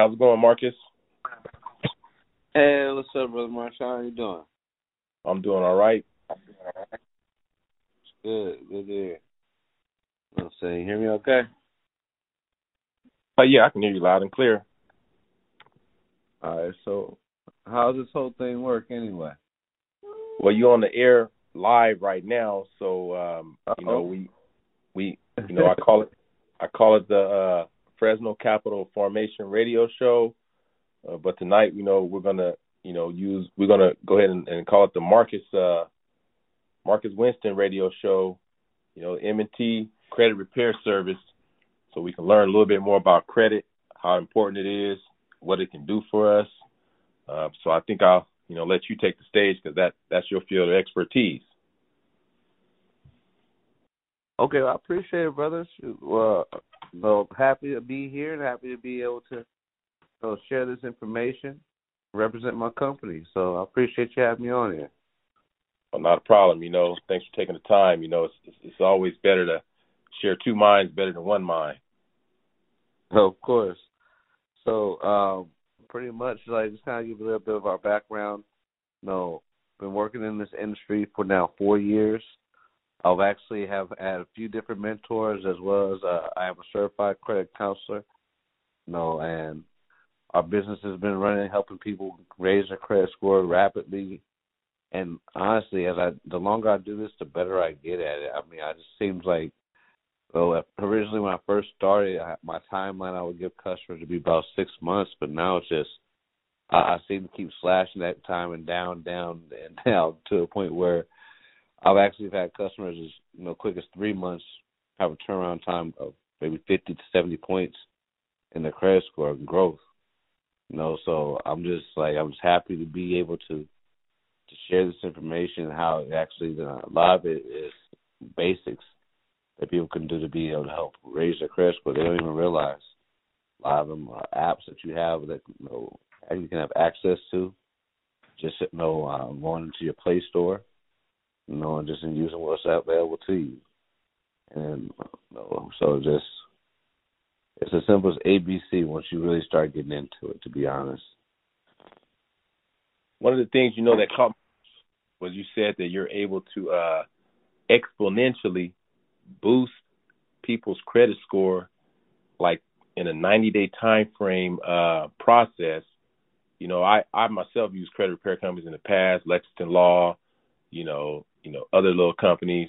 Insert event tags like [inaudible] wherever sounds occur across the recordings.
How's it going, Marcus? Hey, what's up, brother Marshall? How are you doing? I'm doing all right. Good, good to hear. I'm saying, you hear me okay? Uh, yeah, I can hear you loud and clear. All right, so how's this whole thing work anyway? Well, you're on the air live right now, so um, you know we we you know I call it I call it the uh, Fresno Capital Formation Radio Show. Uh, but tonight, you know, we're gonna you know use we're gonna go ahead and, and call it the Marcus uh, Marcus Winston Radio Show. You know, M&T Credit Repair Service, so we can learn a little bit more about credit, how important it is, what it can do for us. Uh, so I think I'll you know let you take the stage because that that's your field of expertise. Okay, well, I appreciate it, brother. Well, well, happy to be here and happy to be able to share this information, represent my company. So I appreciate you having me on here. Well, not a problem. You know, thanks for taking the time. You know, it's it's, it's always better to share two minds better than one mind. Of course. So, um, pretty much, like, just kind of give a little bit of our background. You know, been working in this industry for now four years. I've actually have had a few different mentors as well as uh, I am a certified credit counselor. You know, and our business has been running, helping people raise their credit score rapidly. And honestly, as I the longer I do this, the better I get at it. I mean, I just seems like well, originally when I first started, I, my timeline I would give customers to be about six months, but now it's just I, I seem to keep slashing that time and down, down, and [laughs] down to a point where I've actually had customers as you know quick as three months have a turnaround time of maybe fifty to seventy points in their credit score and growth. You know, so I'm just like I'm just happy to be able to to share this information and how it actually uh, a lot of it is basics that people can do to be able to help raise their credit score. They don't even realize a lot of them are apps that you have that you know you can have access to. Just you know, uh, going into your Play Store, you know, and just in using what's available to you. And you know, so just it's as simple as ABC once you really start getting into it. To be honest. One of the things you know that caught was you said that you're able to uh, exponentially boost people's credit score, like in a 90 day time frame uh, process. You know, I I myself use credit repair companies in the past, Lexington Law, you know, you know other little companies,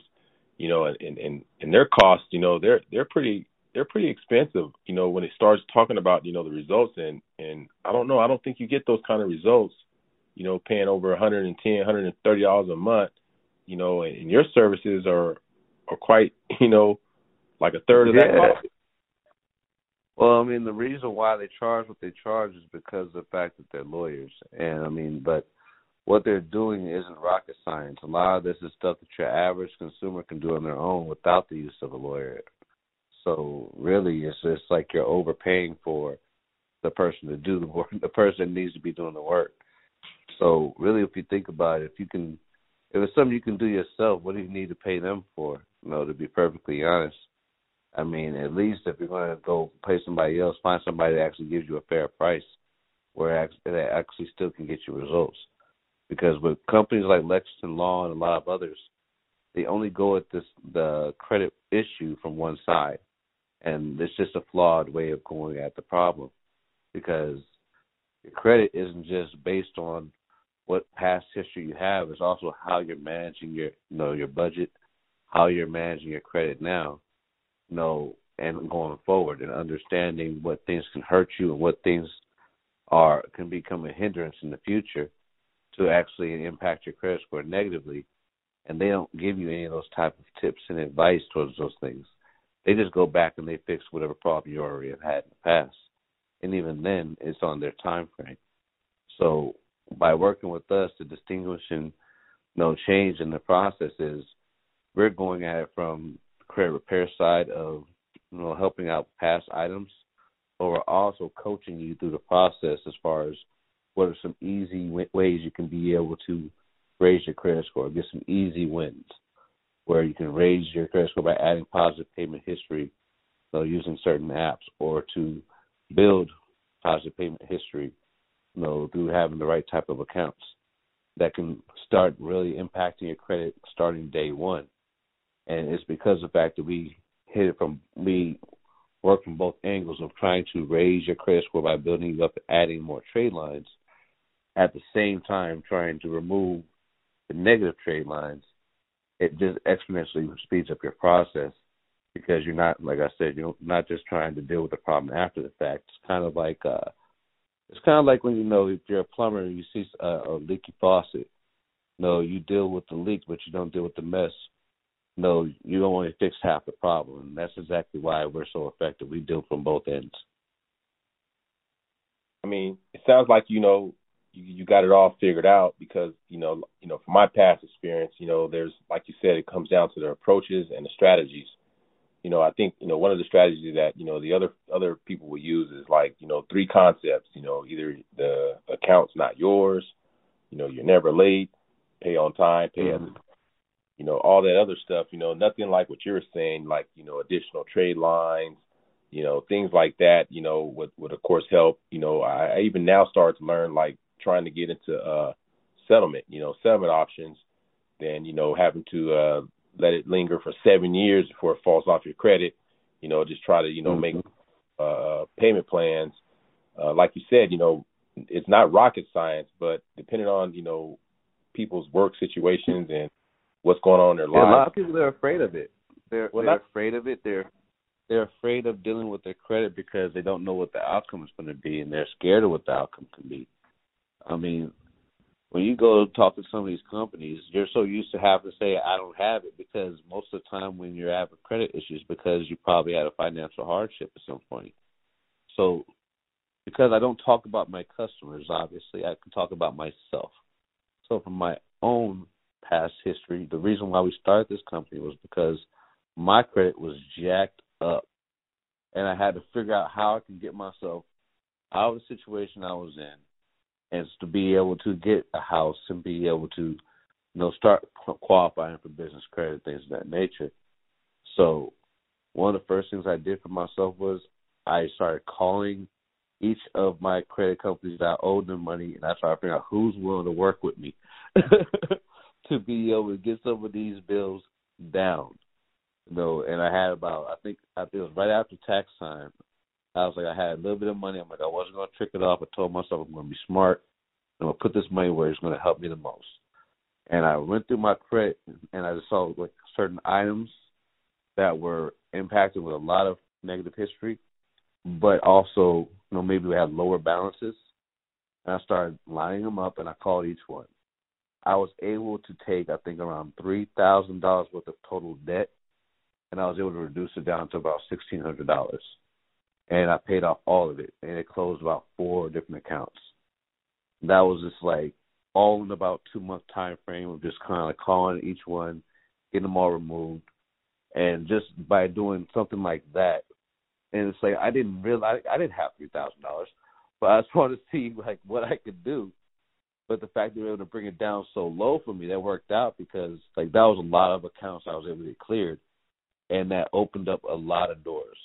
you know, and and and their costs, you know, they're they're pretty they're pretty expensive, you know, when it starts talking about, you know, the results and and I don't know, I don't think you get those kind of results, you know, paying over 110, 130 dollars a month, you know, and, and your services are are quite, [laughs] you know, like a third of that Yeah. cost. Well, I mean, the reason why they charge what they charge is because of the fact that they're lawyers, and I mean, but what they're doing isn't rocket science. A lot of this is stuff that your average consumer can do on their own without the use of a lawyer. So really, it's just like you're overpaying for the person to do the work, [laughs] the person needs to be doing the work. So really, if you think about it, if you can, if it's something you can do yourself, what do you need to pay them for? You know, to be perfectly honest. I mean, at least if you're going to go pay somebody else, find somebody that actually gives you a fair price, where that actually still can get you results. Because with companies like Lexington Law and a lot of others, they only go at this the credit issue from one side, and it's just a flawed way of going at the problem. Because your credit isn't just based on what past history you have; it's also how you're managing your you know your budget, how you're managing your credit now know and going forward and understanding what things can hurt you and what things are can become a hindrance in the future to actually impact your credit score negatively and they don't give you any of those type of tips and advice towards those things. They just go back and they fix whatever problem you already have had in the past. And even then it's on their time frame. So by working with us to distinguish and you know change in the process is we're going at it from the credit repair side of you know helping out past items, we're also coaching you through the process as far as what are some easy ways you can be able to raise your credit score, get some easy wins, where you can raise your credit score by adding positive payment history, so using certain apps, or to build positive payment history, you know, through having the right type of accounts that can start really impacting your credit starting day one. And it's because of the fact that we hit it from we work from both angles of trying to raise your credit score by building up adding more trade lines, at the same time trying to remove the negative trade lines. It just exponentially speeds up your process because you're not, like I said, you're not just trying to deal with the problem after the fact. It's kind of like uh, it's kind of like when you know if you're a plumber and you see a, a leaky faucet. No, you deal with the leak, but you don't deal with the mess. No, you only fix half the problem. And that's exactly why we're so effective. We deal from both ends. I mean, it sounds like you know you, you got it all figured out because you know you know from my past experience, you know, there's like you said, it comes down to the approaches and the strategies you know, I think you know one of the strategies that you know the other other people will use is like you know three concepts. You know, either the account's not yours, you know, you're never late, pay on time, pay mm-hmm. at, you know, all that other stuff. You know, nothing like what you're saying, like you know, additional trade lines, you know, things like that. You know, would would of course help. You know, I, I even now start to learn like trying to get into uh settlement. You know, settlement options. Then you know having to uh let it linger for seven years before it falls off your credit. You know, just try to you know mm-hmm. make uh, payment plans. Uh, like you said, you know, it's not rocket science, but depending on you know people's work situations and what's going on in their yeah, lives. A lot of people are afraid of it. They're well, they're not, afraid of it. They're they're afraid of dealing with their credit because they don't know what the outcome is going to be, and they're scared of what the outcome can be. I mean, when you go talk to some of these companies, you're so used to having to say I don't have it because most of the time when you're having credit issues because you probably had a financial hardship at some point. So because I don't talk about my customers, obviously, I can talk about myself. So from my own past history, the reason why we started this company was because my credit was jacked up. And I had to figure out how I can get myself out of the situation I was in and to be able to get a house and be able to, you know, start qualifying for business credit, things of that nature. So, one of the first things I did for myself was I started calling each of my credit companies that I owed them money, and I started figuring out who's willing to work with me [laughs] to be able to get some of these bills down. You know, and I had about I think I think it was right after tax time. I was like, I had a little bit of money. I'm like, I wasn't to trick it off. I told myself I'm to be smart. I'm to put this money where it's to help me the most. And I went through my credit and I just saw like certain items that were impacted with a lot of negative history, but also, you know, maybe we had lower balances. And I started lining them up and I called each one. I was able to take, I think, around three thousand dollars worth of total debt, and I was able to reduce it down to about sixteen hundred dollars and I paid off all of it, and it closed about four different accounts. That was just like all in about two month time frame of just kind of like calling each one, getting them all removed, and just by doing something like that, and it's like I didn't realize I didn't have three thousand dollars, but I just [laughs] wanted to see like what I could do. But the fact we were able to bring it down so low for me, that worked out because like that was a lot of accounts I was able to get cleared, and that opened up a lot of doors.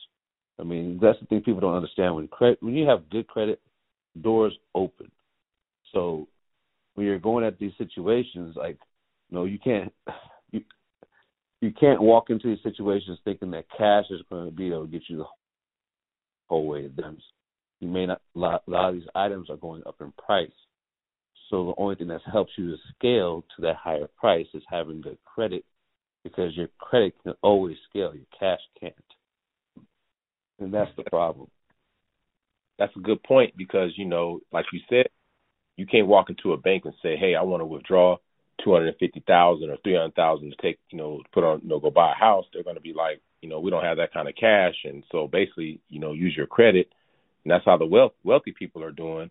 I mean, that's the thing people don't understand. When credit, when you have good credit, doors open. So when you're going at these situations, like, know, you can't [sighs] you you can't walk into these situations thinking that cash is going to be able to get you the whole way them. You may not. A lot, a lot of these items are going up in price. So the only thing that helps you to scale to that higher price is having good credit, because your credit can always scale. Your cash can't and that's the problem. That's a good point because you know, like you said, you can't walk into a bank and say, "Hey, I want to withdraw two hundred and fifty thousand or three hundred thousand to take, you know, put on, you know, go buy a house." They're going to be like, you know, we don't have that kind of cash, and so basically, you know, use your credit, and that's how the wealth wealthy people are doing.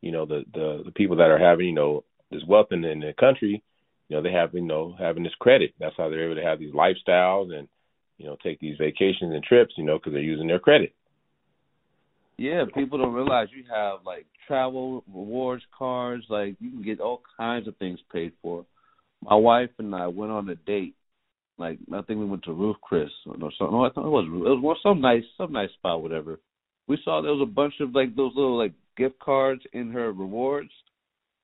You know, the the the people that are having, you know, this wealth in, in the country, you know, they have, you know, having this credit. That's how they're able to have these lifestyles and you know, take these vacations and trips, you know, because they're using their credit. Yeah, people don't realize you have like travel rewards cards, like you can get all kinds of things paid for. My wife and I went on a date. Like I think we went to Ruth's Chris or something. No, I thought it was it was some nice some nice spot, whatever. We saw there was a bunch of like those little like gift cards in her rewards.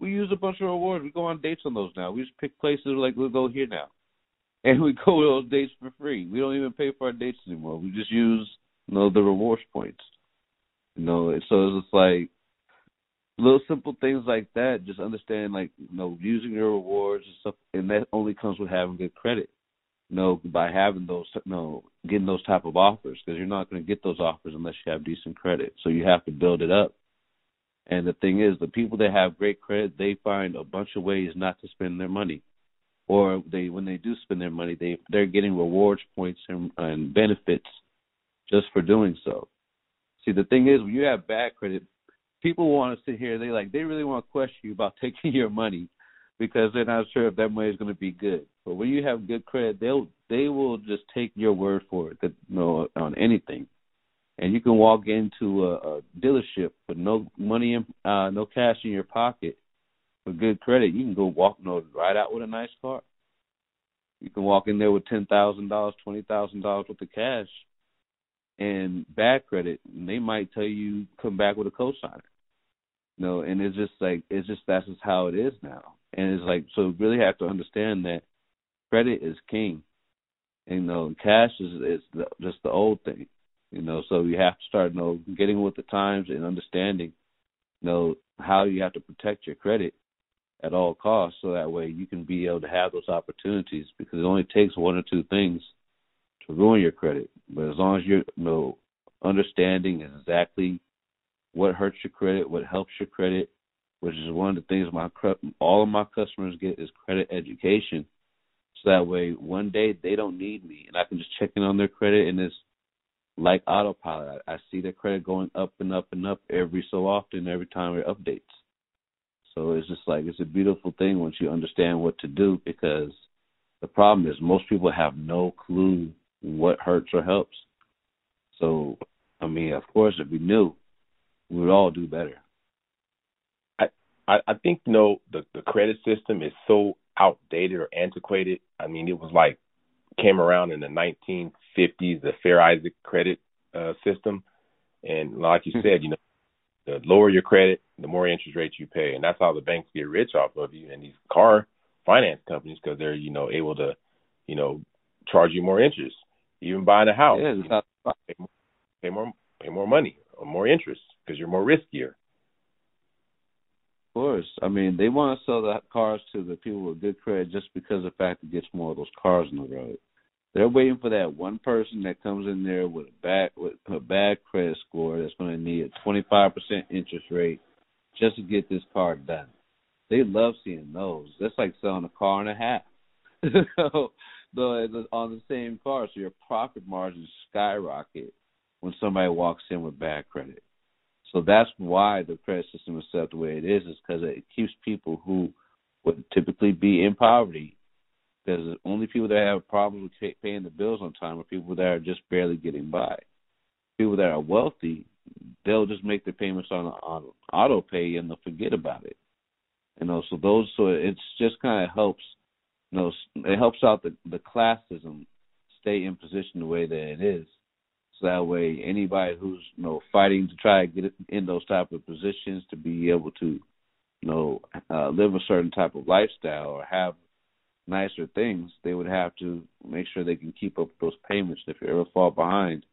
We use a bunch of rewards. We go on dates on those now. We just pick places like we'll go here now, and we go to those dates for free. We don't even pay for our dates anymore. We just use you know the rewards points. You know, so it's just like little simple things like that. Just understand like you know using your rewards and stuff, and that only comes with having good credit. You know, by having those, you know, getting those type of offers because you're not going to get those offers unless you have decent credit. So you have to build it up. And the thing is, the people that have great credit, they find a bunch of ways not to spend their money, or they when they do spend their money, they they're getting rewards points and, and benefits just for doing so. See, the thing is, when you have bad credit, people want to sit here. They like they really want to question you about [laughs] taking your money because they're not sure if that money is going to be good. But when you have good credit, they'll they will just take your word for it that you know on anything and you can walk into a, a dealership with no money in uh no cash in your pocket with good credit you can go walk you know, right out with a nice car. You can walk in there with ten thousand dollars twenty thousand dollars worth of cash and bad credit and they might tell you come back with a cosigner. You know and it's just like it's just that's just how it is now. And it's like so really have to understand that credit is king. And, you know cash is is the, just the old thing. You know, so you have to start, you know, getting with the times and understanding, you know, how you have to protect your credit at all costs, so that way you can be able to have those opportunities. Because it only takes one or two things to ruin your credit. But as long as you're, you know, understanding exactly what hurts your credit, what helps your credit, which is one of the things my all of my customers get is credit education. So that way, one day they don't need me, and I can just check in on their credit, and it's like autopilot. I, I see the credit going up and up and up every so often, every time it updates. So it's just like it's a beautiful thing once you understand what to do because the problem is most people have no clue what hurts or helps. So I mean, of course, if we knew, we would all do better. I I think you know the the credit system is so outdated or antiquated. I mean, it was like came around in the 1950s, the Fair Isaac credit uh, system, and like you said, you know, the lower your credit, the more interest rates you pay, and that's how the banks get rich off of you. And these car finance companies, because they're you know able to, you know, charge you more interest, even buying a house, yeah, you know, pay, more, pay more pay more money or more interest because you're more riskier. Of course, I mean they want to sell the cars to the people with good credit just because of the fact it gets more of those cars on the road. They're waiting for that one person that comes in there with a bad with a bad credit score that's going to need a 25% interest rate just to get this car done. They love seeing those. That's like selling a car and a half. [laughs] so, on the same car, so your profit margins skyrocket when somebody walks in with bad credit. So that's why the credit system is set the way it is, is because it keeps people who would typically be in poverty because the only people that have problems with paying the bills on time are people that are just barely getting by. People that are wealthy, they'll just make their payments on on auto pay and they'll forget about it. You know, so those so it's just kind of helps. You know, it helps out the the classism stay in position the way that it is. So that way, anybody who's you know fighting to try to get in those type of positions to be able to, you know, uh, live a certain type of lifestyle or have nicer things, they would have to make sure they can keep up those payments. If you ever fall behind,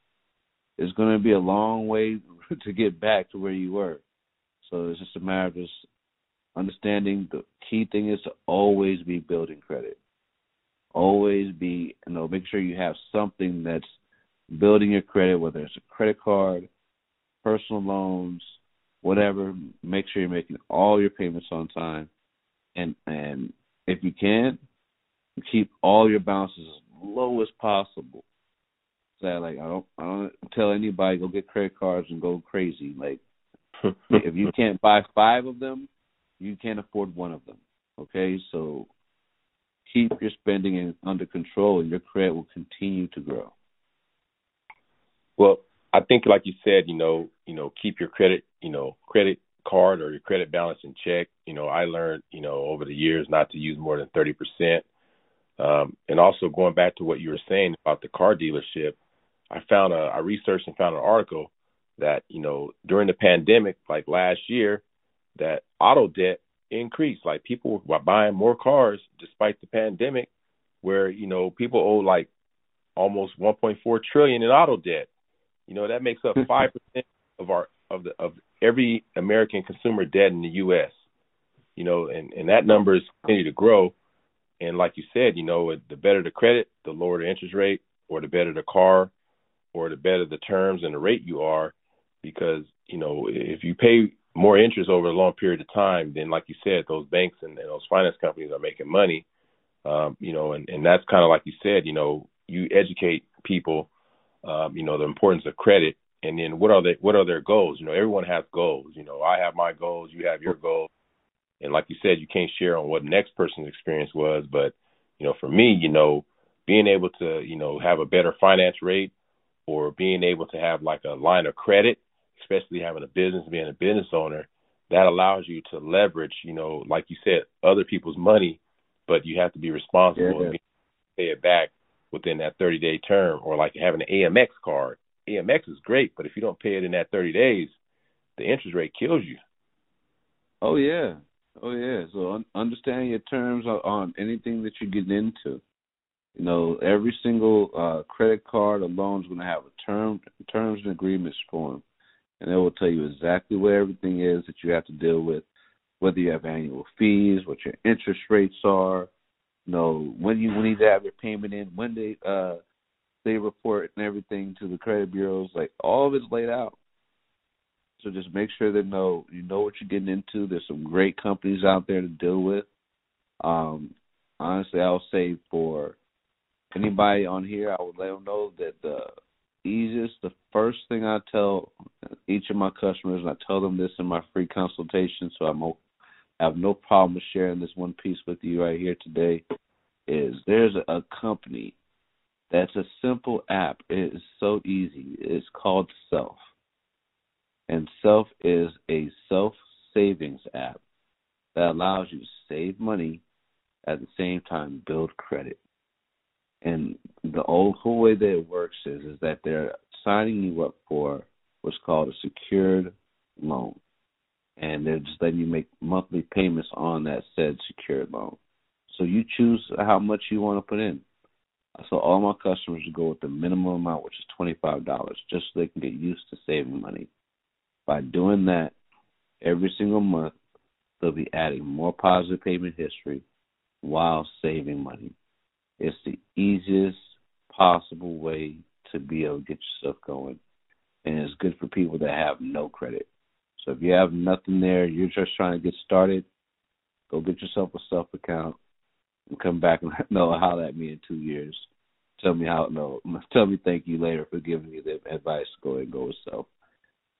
it's going to be a long way [laughs] to get back to where you were. So it's just a matter of just understanding the key thing is to always be building credit. Always be, you know, make sure you have something that's building your credit, whether it's a credit card, personal loans, whatever. Make sure you're making all your payments on time, and and if you can, keep all your balances as low as possible. So like I don't I don't tell anybody go get credit cards and go crazy. Like [laughs] if you can't buy five of them, you can't afford one of them. Okay, so keep your spending in, under control, and your credit will continue to grow. Well, I think, like you said, you know, you know, keep your credit, you know, credit card or your credit balance in check. You know, I learned, you know, over the years not to use more than thirty percent um, and also going back to what you were saying about the car dealership, I found a I researched and found an article that you know during the pandemic, like last year, that auto debt increased. Like people were buying more cars despite the pandemic, where you know people owe like almost 1.4 trillion in auto debt. You know that makes up [laughs] five percent of our of the of every American consumer debt in the U.S. You know, and and that number is continue to grow. And like you said, you know, the better the credit, the lower the interest rate, or the better the car, or the better the terms and the rate you are, because you know if you pay more interest over a long period of time, then like you said, those banks and, and those finance companies are making money. Um, you know, and, and that's kind of like you said, you know, you educate people, um, you know, the importance of credit and then what are they what are their goals? You know, everyone has goals. You know, I have my goals, you have your goals. And like you said, you can't share on what next person's experience was, but you know, for me, you know, being able to, you know, have a better finance rate or being able to have like a line of credit, especially having a business, being a business owner, that allows you to leverage, you know, like you said, other people's money, but you have to be responsible yeah. and pay it back within that 30 day term or like having an Amex card. Amex is great, but if you don't pay it in that 30 days, the interest rate kills you. Oh yeah. Oh yeah. So un- understand your terms on anything that you get into. You know, every single uh, credit card or loan is going to have a term terms and agreements form, and it will tell you exactly where everything is that you have to deal with, whether you have annual fees, what your interest rates are, you know, when you need to have your payment in, when they uh they report and everything to the credit bureaus, like all of it's laid out. So just make sure that know you know what you're getting into. There's some great companies out there to deal with. Um, honestly, I'll say for anybody on here, I would let them know that the easiest, the first thing I tell each of my customers, and I tell them this in my free consultation, so I'm I have no problem sharing this one piece with you right here today. Is there's a, a company that's a simple app. It is so easy. It's called Self. And Self is a self savings app that allows you to save money at the same time build credit. And the old whole way that it works is is that they're signing you up for what's called a secured loan. And they're just letting you make monthly payments on that said secured loan. So you choose how much you want to put in. So all my customers go with the minimum amount, which is twenty five dollars, just so they can get used to saving money. By doing that, every single month they'll be adding more positive payment history while saving money. It's the easiest possible way to be able to get yourself going, and it's good for people that have no credit. So if you have nothing there, you're just trying to get started, go get yourself a self account and come back and [laughs] know how that me in two years. Tell me how no [laughs] tell me thank you later for giving me the advice to go and go with self.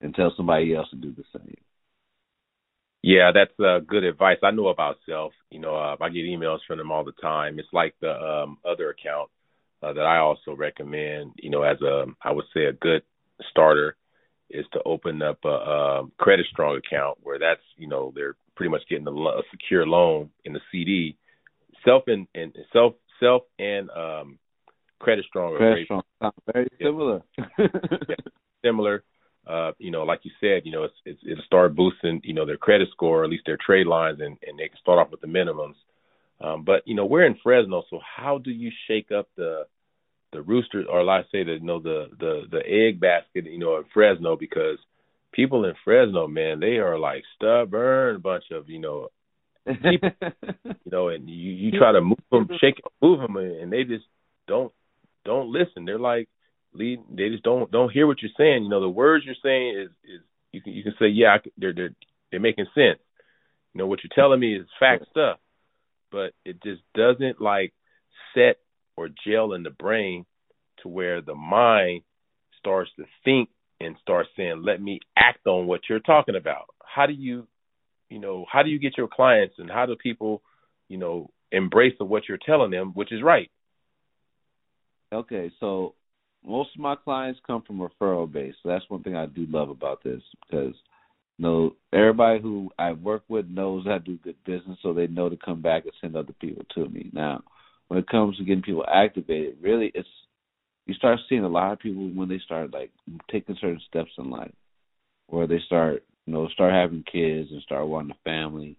And tell somebody else to do the same. Yeah, that's uh, good advice. I know about self. You know, uh, I get emails from them all the time. It's like the um, other account uh, that I also recommend. You know, as a I would say a good starter is to open up a, a credit strong account where that's you know they're pretty much getting a, a secure loan in the CD self and, and self self and um credit strong credit strong very similar yeah, similar [laughs] uh you know like you said you know it's, it's it'll start boosting you know their credit score or at least their trade lines and and they can start off with the minimums um but you know we're in Fresno so how do you shake up the the rooster or like I say the you know the the the egg basket you know in Fresno because people in Fresno man they are like stubborn bunch of you know people, [laughs] you know, and you you try to move them, shake, move them, and they just don't don't listen. They're like lead. They just don't don't hear what you're saying. You know, the words you're saying is is you can you can say yeah, I, they're they're they're making sense. You know what you're telling me is fact stuff, but it just doesn't like set or gel in the brain to where the mind starts to think and starts saying, "Let me act on what you're talking about." How do you you know, how do you get your clients and how do people, you know, embrace of what you're telling them, which is right? Okay, so most of my clients come from referral base. So that's one thing I do love about this because you know everybody who I work with knows I do good business, so they know to come back and send other people to me. Now, when it comes to getting people activated, really it's you start seeing a lot of people when they start like taking certain steps in life. where they start you know start having kids and start wanting a family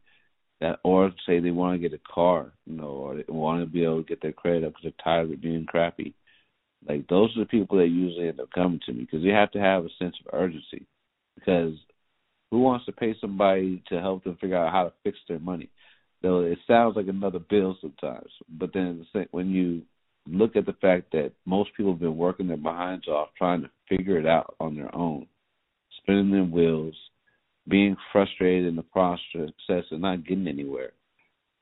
that or say they want to get a car you know or they want to be able to get their credit up because they're tired of being crappy like those are the people that usually end up coming to me because you have to have a sense of urgency because who wants to pay somebody to help them figure out how to fix their money though it sounds like another bill sometimes but then when you look at the fact that most people have been working their behinds off trying to figure it out on their own spinning their wheels being frustrated in the process and not getting anywhere.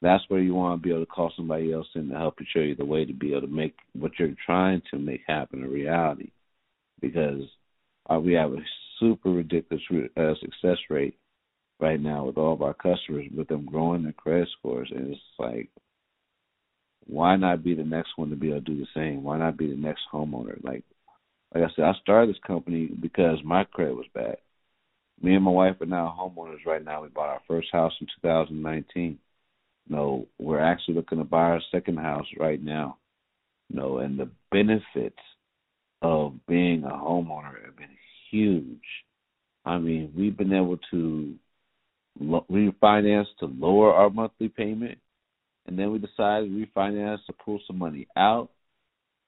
That's where you want to be able to call somebody else in to help you show you the way to be able to make what you're trying to make happen a reality. Because uh, we have a super ridiculous uh, success rate right now with all of our customers, with them growing their credit scores, and it's like, why not be the next one to be able to do the same? Why not be the next homeowner? Like, like I said, I started this company because my credit was bad me and my wife are now homeowners right now. We bought our first house in 2019. No, we're actually looking to buy our second house right now. no, and the benefits of being a homeowner have been huge. I mean, we've been able to refinance to lower our monthly payment, and then we decided to refinance to pull some money out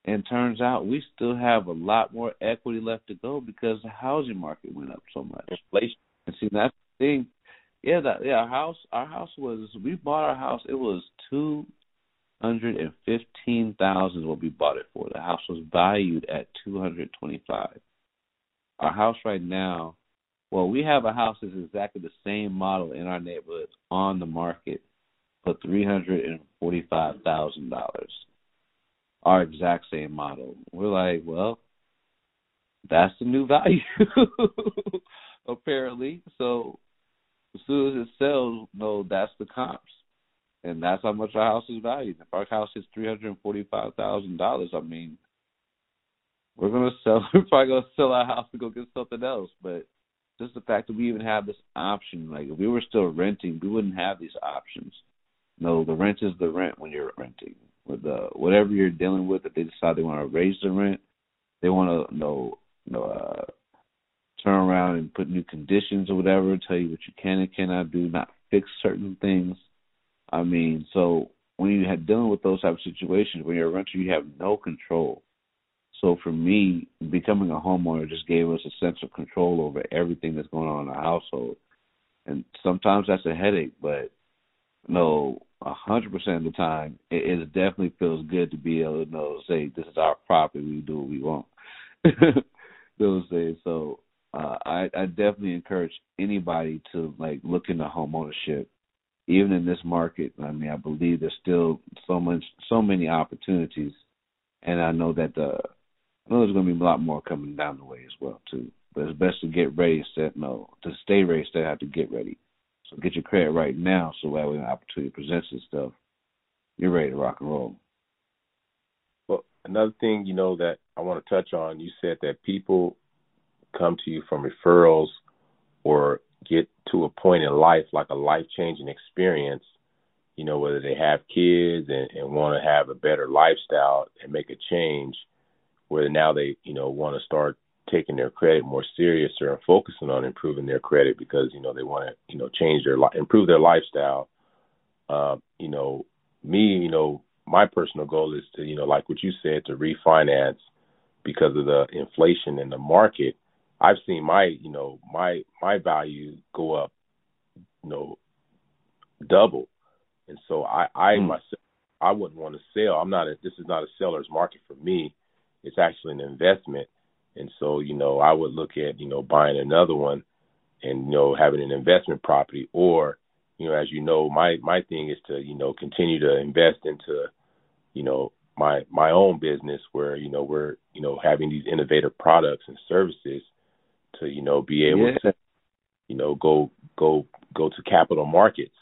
and turns out we still have a lot more equity left to go because the housing market went up so much. Inflation. And see that's the thing. Yeah, that yeah, our house our house was we bought our house, it was two hundred and fifteen thousand what we bought it for. The house was valued at two hundred twenty five. Our house right now well, we have a house that's exactly the same model in our neighborhood on the market for three hundred and forty five thousand dollars our exact same model. We're like, well, that's the new value, [laughs] apparently. So as soon as it sells, no, that's the comps, and that's how much our house is valued. If our house is three hundred forty-five thousand dollars, I mean, we're gonna [laughs] sell. We're probably gonna sell our house to go get something else. But just the fact that we even have this option, like if we were still renting, we wouldn't have these options. No, the rent is the rent when you're renting with uh, whatever you're dealing with. If they decide they want to raise the rent, they want to know, know uh, turn around and put new conditions or whatever, tell you what you can and cannot do, not fix certain things. I mean, so when you had dealing with those type of situations, when you're a renter, you have no control. So for me, becoming a homeowner just gave us a sense of control over everything that's going on in the household. And sometimes that's a headache, but no, a hundred percent of the time, it, it definitely feels good to be able to know, say, this is our property, we do what we want. [laughs] Those days, so uh, I, I definitely encourage anybody to like look into home ownership, even in this market. I mean, I believe there's still so much, so many opportunities, and I know that the, I know there's going to be a lot more coming down the way as well too. But it's best to get ready, set no, to stay ready, instead have to get ready. So get your credit right now so that when an opportunity presents itself, you're ready to rock and roll. Well, another thing, you know, that I want to touch on, you said that people come to you from referrals or get to a point in life like a life changing experience, you know, whether they have kids and, and want to have a better lifestyle and make a change, whether now they, you know, want to start taking their credit more serious or focusing on improving their credit because you know they want to you know change their li- improve their lifestyle. Uh, you know, me, you know, my personal goal is to you know like what you said to refinance because of the inflation in the market. I've seen my you know my my value go up, you know, double, and so I I mm. myself I wouldn't want to sell. I'm not a, this is not a seller's market for me. It's actually an investment and so, you know, I would look at, you know, buying another one and, you know, having an investment property or, you know, as you know, my my thing is to, you know, continue to invest into, you know, my my own business where, you know, we're, you know, having these innovative products and services to, you know, be able yeah. to, you know, go go go to capital markets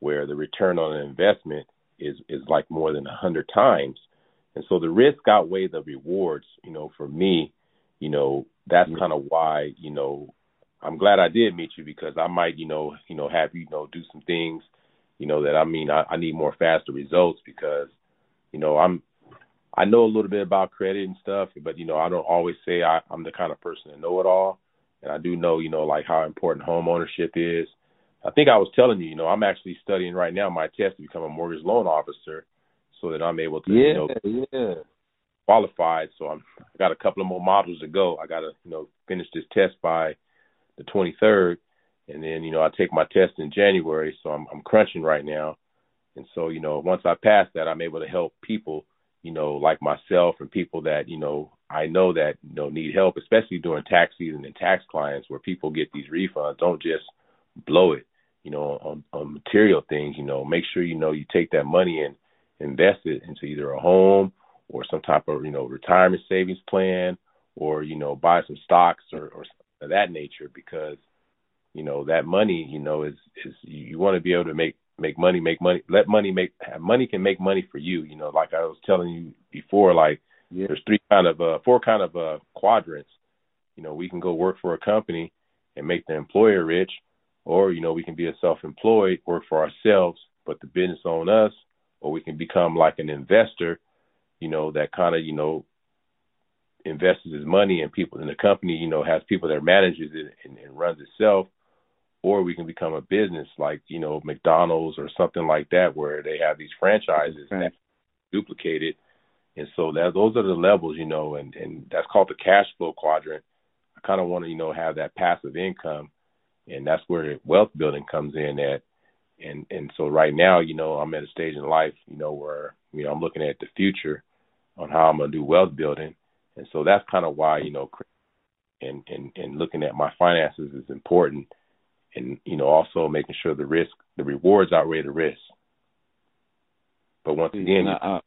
where the return on investment is is like more than a hundred times. And so the risk outweigh the rewards, you know, for me you know, that's kind of why, you know, I'm glad I did meet you because I might, you know, you know, have you, you know, do some things, you know, that I mean, I, I need more faster results because, you know, I'm, I know a little bit about credit and stuff, but you know, I don't always say I, I'm the kind of person to know it all. And I do know, you know, like how important home ownership is. I think I was telling you, you know, I'm actually studying right now my test to become a mortgage loan officer, so that I'm able to, yeah, you know, yeah. qualified. So I'm I got a couple of more modules to go. I got to, you know, finish this test by the 23rd, and then you know I take my test in January. So I'm I'm crunching right now, and so you know once I pass that, I'm able to help people, you know, like myself and people that you know I know that you know need help, especially during tax season and tax clients where people get these refunds. Don't just blow it, you know, on, on material things. You know, make sure you know you take that money and invest it into either a home or some type of you know retirement savings plan, or you know buy some stocks or, or of that nature because you know that money you know is is you want to be able to make make money make money let money make money can make money for you you know like i was telling you before like yeah. there's three kind of uh four kind of uh quadrants you know we can go work for a company and make the employer rich or you know we can be a self-employed work for ourselves but the business own us or we can become like an investor you know that kind of you know invests his money in people in the company, you know, has people that manages it and, and runs itself, or we can become a business like, you know, McDonald's or something like that where they have these franchises right. that duplicated. And so that those are the levels, you know, and, and that's called the cash flow quadrant. I kind of want to, you know, have that passive income and that's where wealth building comes in at. And and so right now, you know, I'm at a stage in life, you know, where you know I'm looking at the future on how I'm gonna do wealth building, and so that's kind of why, you know, and, and, and looking at my finances is important and, you know, also making sure the risk, the rewards outweigh the risk. But once again, uh,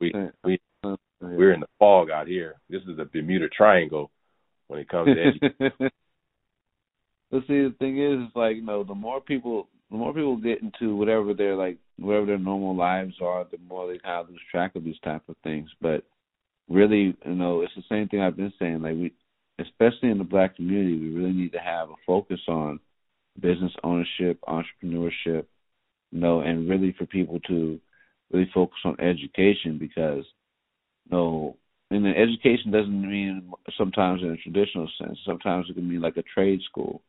we, we, uh, we're in the fog out here. This is the Bermuda Triangle when it comes to [laughs] education. but see, the thing is, it's like you know, the more people, the more people get into whatever their like, whatever their normal lives are, the more they kind of lose track of these type of things. But really, you know, it's the same thing I've been saying. Like we, especially in the black community, we really need to have a focus on business ownership, entrepreneurship, you know, and really for people to really focus on education because, you know, and then education doesn't mean sometimes in a traditional sense. Sometimes it can mean like a trade school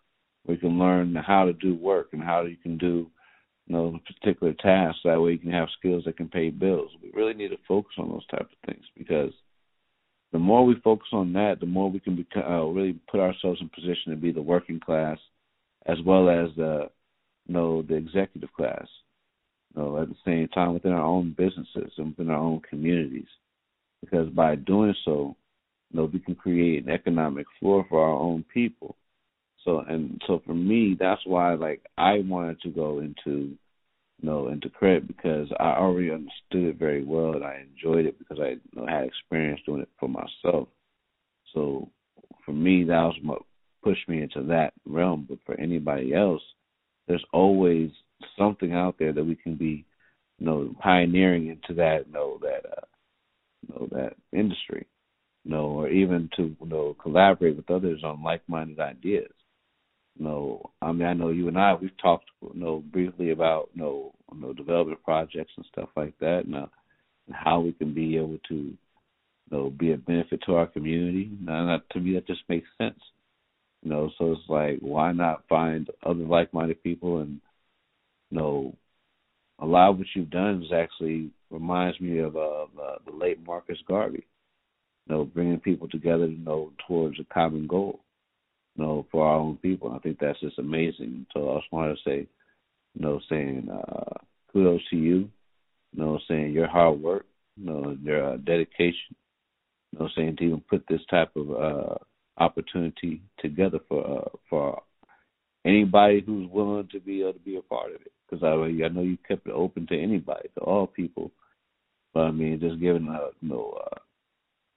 where you can learn how to do work and how you can do you know particular tasks. That way you can have skills that can pay bills. We really need to focus on those type of things because the more we focus on that, the more we can become, uh, really put ourselves in position to be the working class, as well as the, you know, the executive class. Know, at the same time within our own businesses and within our own communities, because by doing so, you know, we can create an economic floor for our own people. So, and so for me, that's why, like, I wanted to go into you know, into credit because I already understood it very well and I enjoyed it because I you know, had experience doing it for myself. So for me, that was what pushed me into that realm. But for anybody else, there's always something out there that we can be, you know, pioneering into that, you know, that, uh, you know, that industry, you know, or even to, you know, collaborate with others on like-minded ideas. You know, I mean, I know you and I we've talked, you know, briefly about you know, you know development projects and stuff like that, and, uh, and how we can be able to, you know, be a benefit to our community. And that, to me, that just makes sense. You know, so it's like, why not find other like-minded people and, you know, a lot of what you've done is actually reminds me of, uh, of uh, the late Marcus Garvey. You know, bringing people together, you know, towards a common goal you know, for our own people. I think that's just amazing. So I just wanted to say, you know, saying uh, kudos to you, you know, saying your hard work, you know, your uh, dedication, you know, saying to even put this type of uh, opportunity together for uh, for anybody who's willing to be able to be a part of it. Because I, I know you kept it open to anybody, to all people. But I mean, just giving uh, you know uh,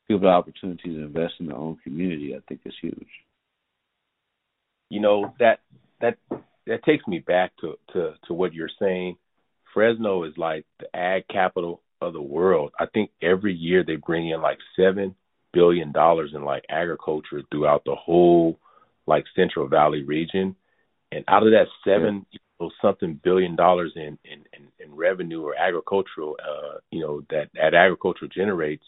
people the opportunity to invest in their own community, I think is huge you know that that that takes me back to to to what you're saying. Fresno is like the ag capital of the world. I think every year they bring in like seven billion dollars in like agriculture throughout the whole like Central Valley region, and out of that seven yeah. Something billion dollars in, in in in revenue or agricultural, uh, you know that that agriculture generates,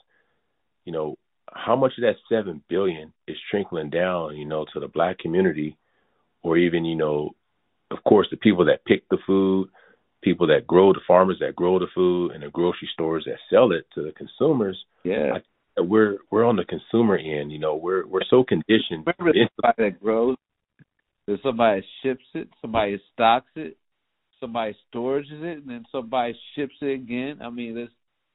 you know, how much of that seven billion is trickling down, you know, to the black community, or even, you know, of course, the people that pick the food, people that grow the farmers that grow the food, and the grocery stores that sell it to the consumers. Yeah, we're we're on the consumer end. You know, we're we're so conditioned. Remember, somebody that grows, there's somebody ships it, somebody stocks it, somebody stores it, and then somebody ships it again. I mean, there's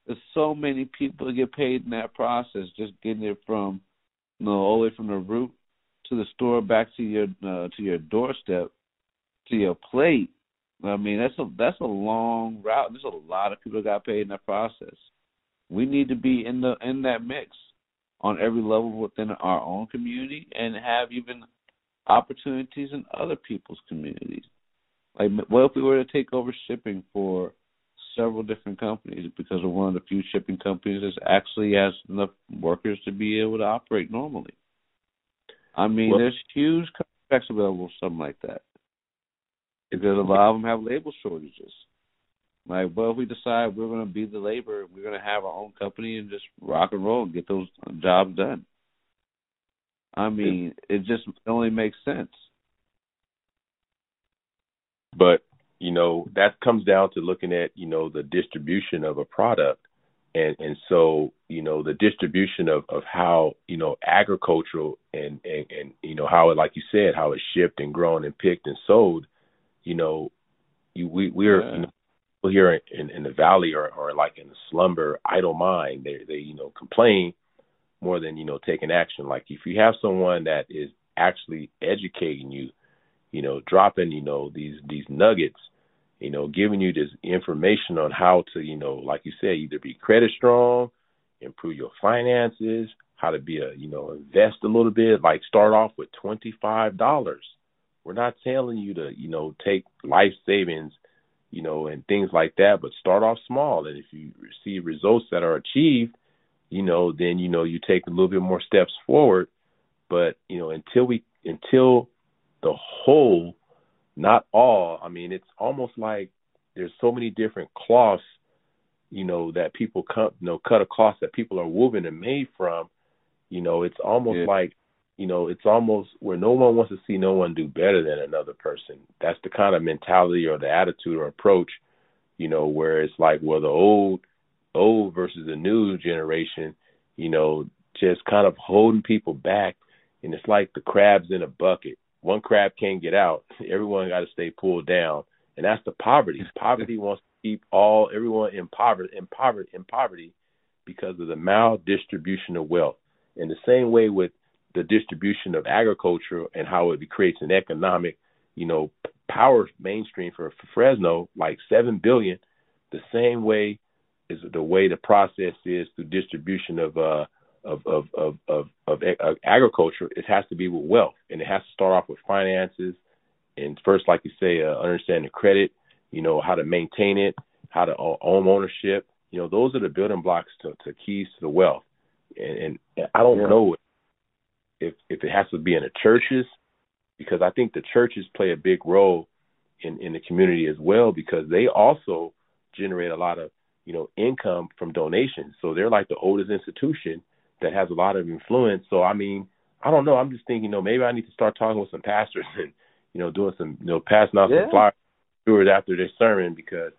there's so many people that get paid in that process, just getting it from, you know, all the way from the root to the store back to your uh, to your doorstep to your plate. I mean, that's a that's a long route. There's a lot of people that got paid in that process. We need to be in the in that mix on every level within our own community and have even opportunities in other people's communities. Like, what if we were to take over shipping for several different companies because we're one of the few shipping companies that actually has enough workers to be able to operate normally? I mean, well, there's huge contracts available, something like that, because a lot of them have labor shortages. Like, well, if we decide we're going to be the labor, we're going to have our own company and just rock and roll and get those jobs done. I mean, it just only makes sense. But you know that comes down to looking at you know the distribution of a product, and and so you know the distribution of of how you know agricultural and and and you know how it like you said how it's shipped and grown and picked and sold. You know, you we we're yeah. you know, here in, in the valley or, or like in the slumber idle mind they they you know complain more than you know taking action like if you have someone that is actually educating you you know dropping you know these these nuggets you know giving you this information on how to you know like you said either be credit strong improve your finances how to be a you know invest a little bit like start off with twenty five dollars we're not telling you to you know take life savings you know, and things like that. But start off small, and if you see results that are achieved, you know, then you know you take a little bit more steps forward. But you know, until we until the whole, not all. I mean, it's almost like there's so many different cloths, you know, that people cut, you know, cut a cloth that people are woven and made from. You know, it's almost yeah. like you know, it's almost where no one wants to see no one do better than another person. That's the kind of mentality or the attitude or approach, you know, where it's like, well, the old, old versus the new generation, you know, just kind of holding people back. And it's like the crabs in a bucket. One crab can't get out. [laughs] Everyone got to stay pulled down. And that's the poverty. [laughs] Poverty wants to keep all everyone in poverty, in poverty, in poverty, because of the maldistribution of wealth. In the same way with the distribution of agriculture and how it creates an economic, you know, power mainstream for, for Fresno, like seven billion, the same way is the way the process is through distribution of uh of of of of, of, agriculture. It has to be with wealth, and it has to start off with finances. And first, like you say, uh, understand the credit, you know, how to maintain it, how to own ownership. You know, those are the building blocks to, to keys to the wealth. And, and I don't yeah. know if if it has to be in the churches, because I think the churches play a big role in in the community as well because they also generate a lot of you know income from donations. So they're like the oldest institution that has a lot of influence. So I mean, I don't know. I'm just thinking, you know, maybe I need to start talking with some pastors [laughs] and you know doing some you know passing out yeah. some flyers after their sermon because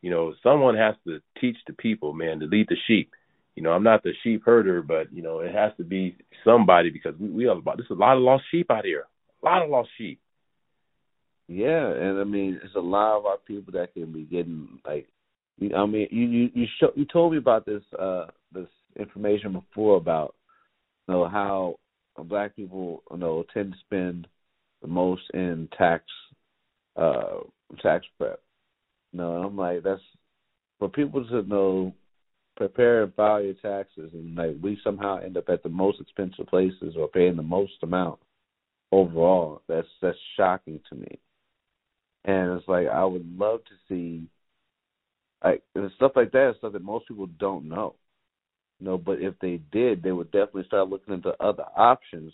you know someone has to teach the people, man, to lead the sheep you know, I'm not the sheep herder, but you know, it has to be somebody because we we have about there's a lot of lost sheep out here, a lot of lost sheep. Yeah, and I mean, it's a lot of our people that can be getting like, I mean, you you you show, you told me about this uh this information before about you know how black people you know tend to spend the most in tax uh tax prep. You know, I'm like that's for people to know prepare and file your taxes, and like we somehow end up at the most expensive places or paying the most amount overall. That's that's shocking to me. And it's like I would love to see, like and stuff like that is stuff that most people don't know. You know, but if they did, they would definitely start looking into other options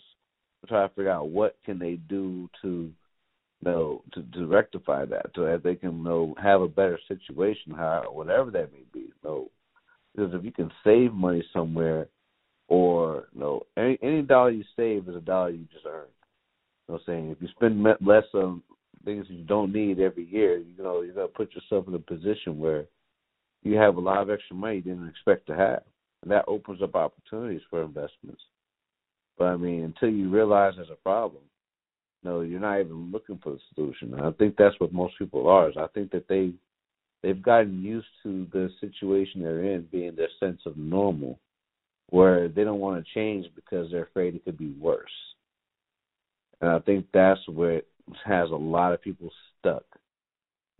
to try to figure out what can they do to you know to, to rectify that so that they can you know have a better situation, how whatever that may be. You know, because if you can save money somewhere, or you know, any any dollar you save is a dollar you just earned. You know what I'm saying? If you spend less on things you don't need every year, you know, you're gonna put yourself in a position where you have a lot of extra money you didn't expect to have. And that opens up opportunities for investments. But I mean, until you realize there's a problem, no, you're not even looking for the solution. And I think that's what most people are. Is I think that they they've gotten used to the situation they're in being their sense of normal, where they don't want to change because they're afraid it could be worse. And I think that's where has a lot of people stuck,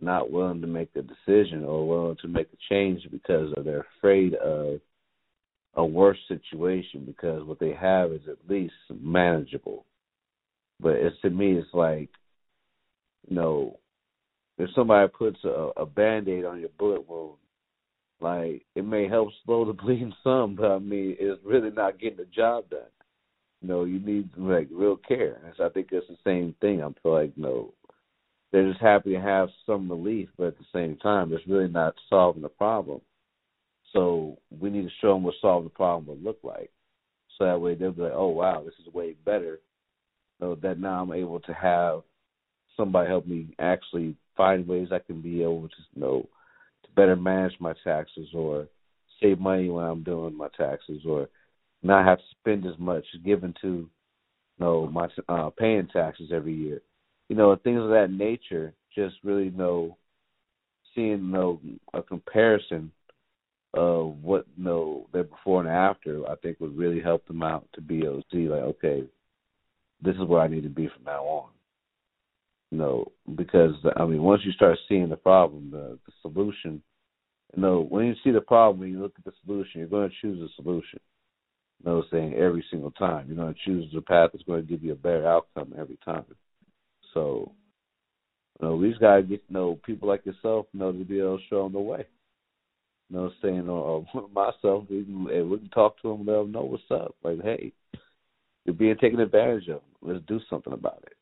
not willing to make a decision or willing to make a change because they're afraid of a worse situation because what they have is at least manageable. But it's to me, it's like, you know, if somebody puts a, a band aid on your bullet wound, like it may help slow the [laughs] bleeding some, but I mean, it's really not getting the job done. You know, you need like real care. And so I think it's the same thing. I feel like, you know, they're just happy to have some relief, but at the same time, it's really not solving the problem. So we need to show them what solving the problem would look like. So that way they'll be like, oh wow, this is way better. So that now I'm able to have somebody help me actually find ways I can be able to you know to better manage my taxes or save money when I'm doing my taxes or not have to spend as much given to you know my uh paying taxes every year. You know, things of that nature, just really you know seeing you know a comparison of what you know their before and after, I think would really help them out to be able to see like, okay, this is where I need to be from now on. You know, because I mean, once you start seeing the problem, the, the solution, you know, when you see the problem, when you look at the solution, you're going to choose a solution. You know, saying every single time, you're going to choose the path that's going to give you a better outcome every time. So, you know, we just got to get to know people like yourself, you know, to be able to show them the way. You know, saying or, oh, or oh, [laughs] myself, we can we can talk to them, let them know what's up. Like, hey, you're being taken advantage of. Let's do something about it.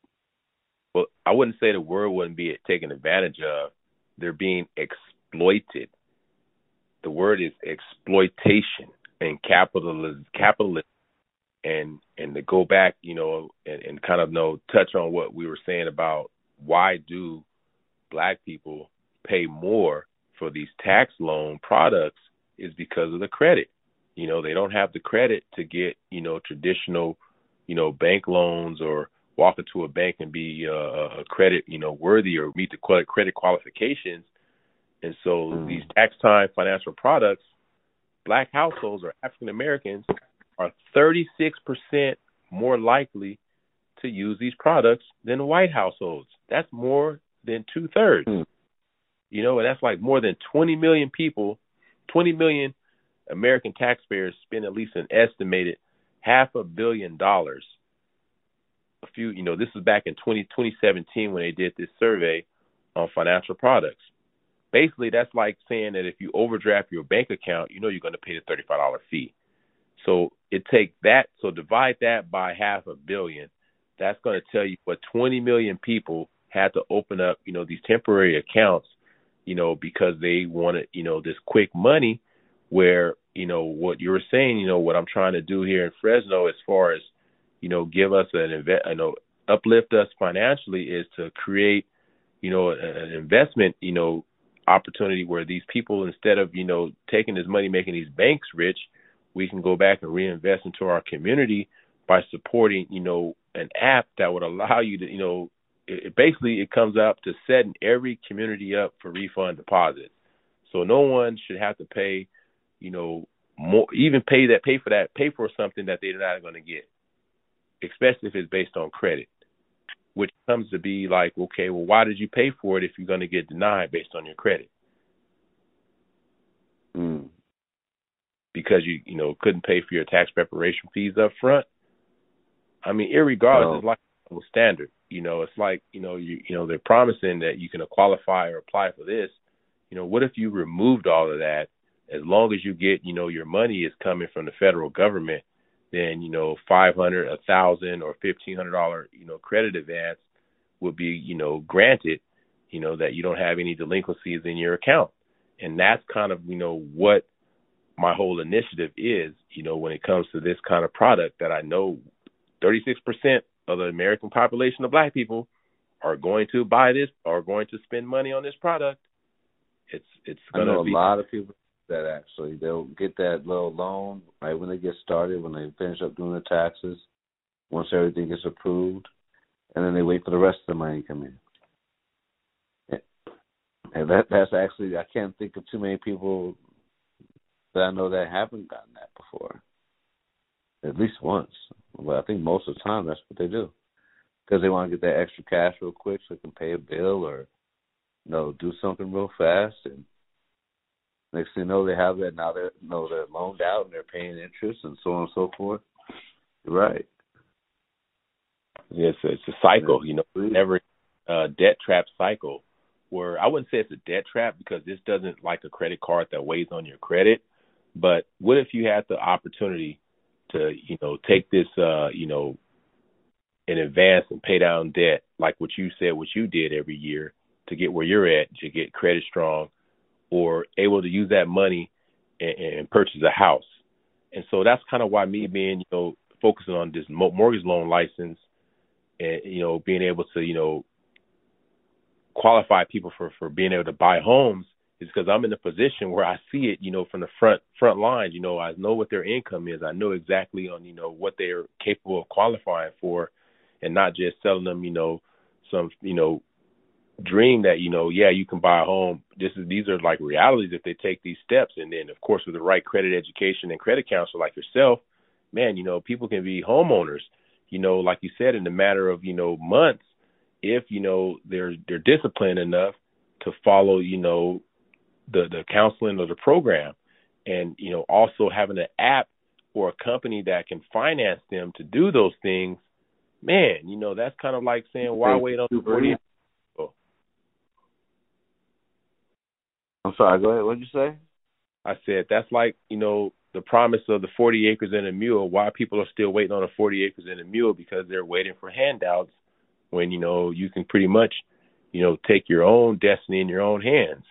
Well, I wouldn't say the word wouldn't be taken advantage of. They're being exploited. The word is exploitation and capitalism. Capitalism, and and to go back, you know, and, and kind of know touch on what we were saying about why do black people pay more for these tax loan products is because of the credit. You know, they don't have the credit to get, you know, traditional, you know, bank loans or walk into a bank and be uh, a credit, you know, worthy or meet the credit qualifications. And so mm. these tax time financial products, black households or African Americans are 36% more likely to use these products than white households. That's more than two thirds. Mm. You know, and that's like more than 20 million people, 20 million American taxpayers spend at least an estimated half a billion dollars. A few, you know, this was back in 20, 2017 when they did this survey on financial products. Basically, that's like saying that if you overdraft your bank account, you know you're going to pay the $35 fee. So it takes that, so divide that by half a billion. That's going to tell you what 20 million people had to open up, you know, these temporary accounts you know, because they wanted, you know, this quick money where, you know, what you were saying, you know, what I'm trying to do here in Fresno as far as, you know, give us an invest, you know, uplift us financially is to create, you know, an investment, you know, opportunity where these people, instead of, you know, taking this money, making these banks rich, we can go back and reinvest into our community by supporting, you know, an app that would allow you to, you know, it, basically it comes up to setting every community up for refund deposits. So no one should have to pay, you know, more even pay that pay for that pay for something that they're not going to get, especially if it's based on credit, which comes to be like, okay, well, why did you pay for it if you're going to get denied based on your credit? Mm. Because you you know couldn't pay for your tax preparation fees up front. I mean, irregardless, well, it's like a standard. You know, it's like you know you you know they're promising that you can qualify or apply for this. You know, what if you removed all of that? As long as you get you know your money is coming from the federal government, then you know five hundred, a thousand, or fifteen hundred dollar you know credit advance would be you know granted. You know that you don't have any delinquencies in your account, and that's kind of you know what my whole initiative is, you know, when it comes to this kind of product that I know 36% of the American population of black people are going to buy this or going to spend money on this product. It's it's gonna I know be, a lot of people that actually they'll get that little loan right when they get started, when they finish up doing their taxes, once everything gets approved, and then they wait for the rest of the money to come in. And that that's actually I can't think of too many people that I know that haven't gotten that before. At least once. But I think most of the time that's what they do. Because they want to get that extra cash real quick so they can pay a bill or you know, do something real fast and next thing you know they have that now they're you know they're loaned out and they're paying interest and so on and so forth. right. Yes, it's a cycle, you know, never uh debt trap cycle where I wouldn't say it's a debt trap because this doesn't like a credit card that weighs on your credit. But what if you had the opportunity to, you know, take this, uh, you know, in advance and pay down debt, like what you said, what you did every year to get where you're at, to get credit strong, or able to use that money and, and purchase a house. And so that's kind of why me being, you know, focusing on this mortgage loan license and, you know, being able to, you know, qualify people for for being able to buy homes is because I'm in a position where I see it, you know, from the front front lines. You know, I know what their income is. I know exactly on you know what they're capable of qualifying for, and not just selling them, you know, some you know dream that you know, yeah, you can buy a home. This is these are like realities if they take these steps, and then of course with the right credit education and credit counselor like yourself, man, you know, people can be homeowners. You know, like you said, in the matter of you know months if you know they're they're disciplined enough to follow you know the the counseling or the program and you know also having an app or a company that can finance them to do those things man you know that's kind of like saying why wait on 40 I'm sorry go ahead. What did you say? I said that's like you know the promise of the 40 acres and a mule why people are still waiting on the 40 acres and a mule because they're waiting for handouts when you know you can pretty much you know take your own destiny in your own hands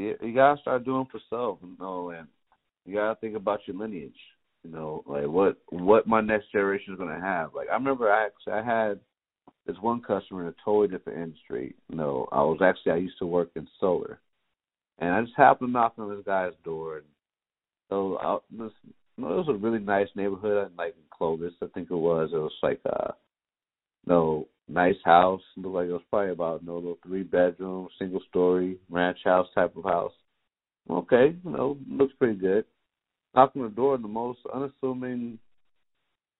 you gotta start doing for self you know and you gotta think about your lineage you know like what what my next generation is to have like i remember i actually i had this one customer in a totally different industry you know i was actually i used to work in solar and i just happened to knock on this guy's door and so I, this, you know, it was a really nice neighborhood like in Clovis, I think it was. It was like uh no nice house. Looked like it was probably about no little three bedroom, single story ranch house type of house. Okay, you know, looks pretty good. Knocked on the door, the most unassuming,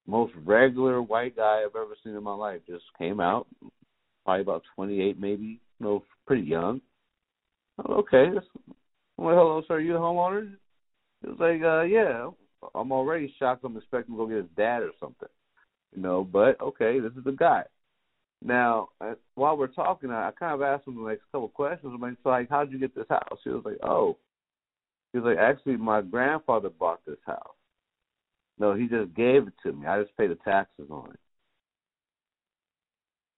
most regular white guy I've ever seen in my life just came out. Probably about twenty eight, maybe. You know, pretty young. Okay, I'm like, hello, sir. Are you the homeowner? He was like, uh, yeah. I'm already shocked. I'm expecting to go get his dad or something you know. But okay, this is the guy. Now, uh, while we're talking, I, I kind of asked him the next couple questions. I'm like, so like, how'd you get this house? He was like, oh, he was like, actually, my grandfather bought this house. No, he just gave it to me. I just paid the taxes on it.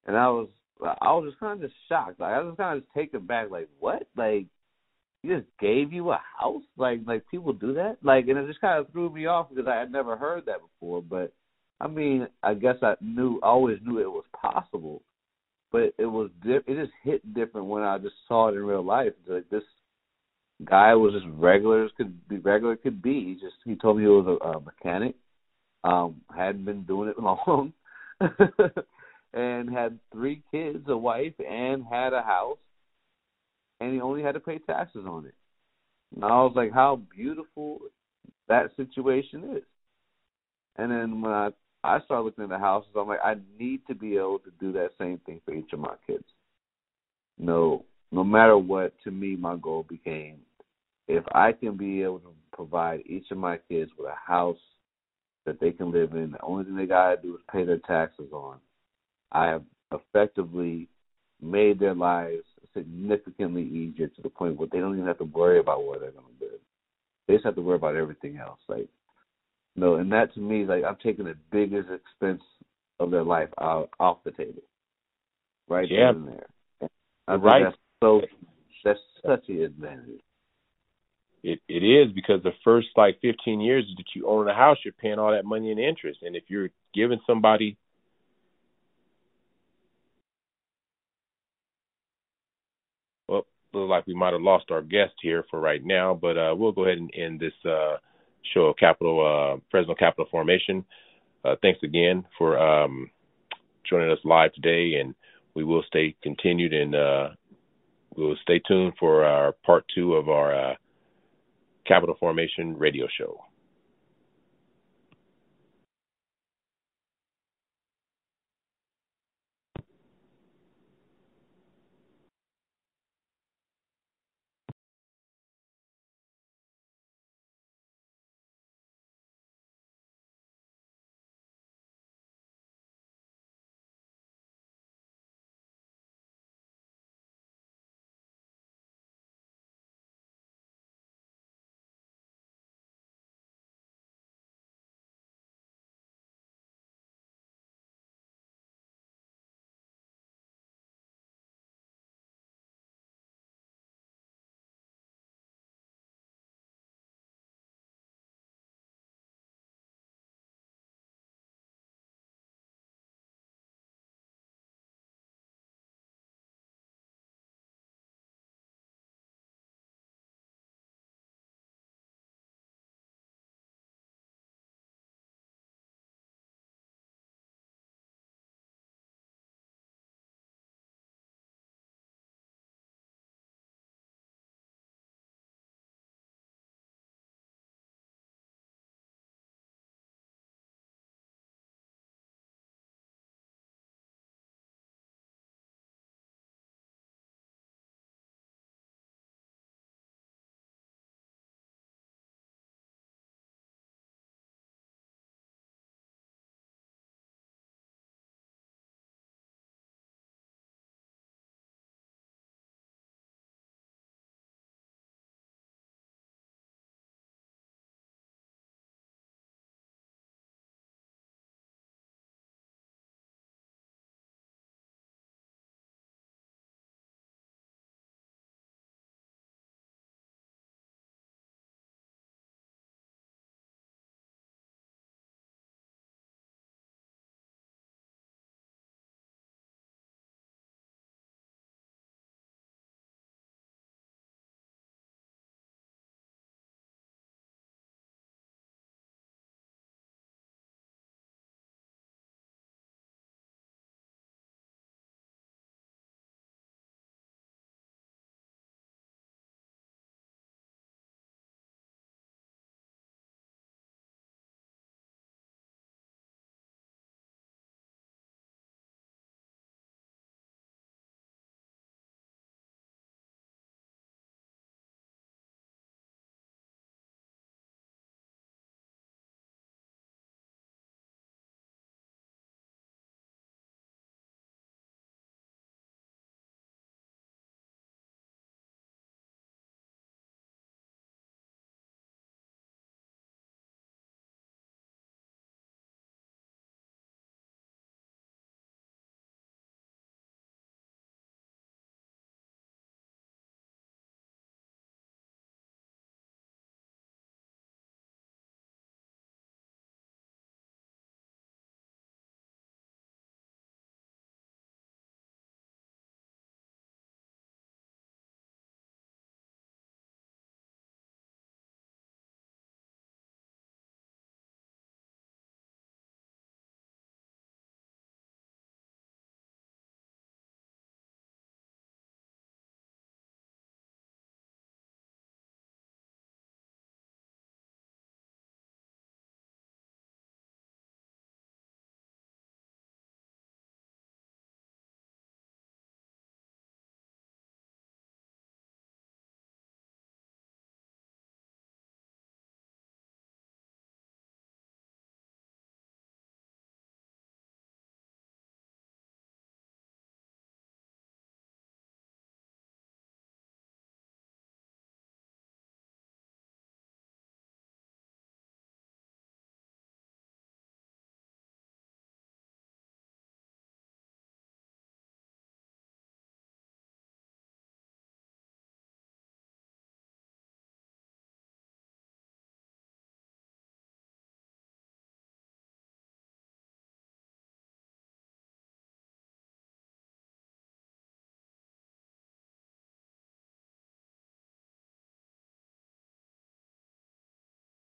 And I was, I was just kind of just shocked. Like I was kind of just taken back. Like what? Like he just gave you a house? Like like people do that? Like and it just kind of threw me off because I had never heard that before. But I mean, I guess I knew, I always knew it was possible, but it was, it just hit different when I just saw it in real life. Like this guy was as regular as could be regular could be. He just, he told me he was a, a mechanic, um, hadn't been doing it [laughs] long, and had three kids, a wife, and had a house, and he only had to pay taxes on it. And I was like, how beautiful that situation is. And then when I I started looking at the houses. I'm like, I need to be able to do that same thing for each of my kids. No, no matter what, to me, my goal became if I can be able to provide each of my kids with a house that they can live in, the only thing they gotta do is pay their taxes on. I have effectively made their lives significantly easier to the point where they don't even have to worry about where they're gonna live. They just have to worry about everything else. Like no, and that to me is like I'm taking the biggest expense of their life out off the table. Right yeah. there there. I right. That's so that's such an advantage. It it is because the first like 15 years that you own a house, you're paying all that money in interest, and if you're giving somebody well, look like we might have lost our guest here for right now, but uh, we'll go ahead and end this uh, show of Capital uh, Fresno Capital Formation. Uh, thanks again for um, joining us live today, and we will stay continued and uh, we will stay tuned for our part two of our uh, Capital Formation radio show.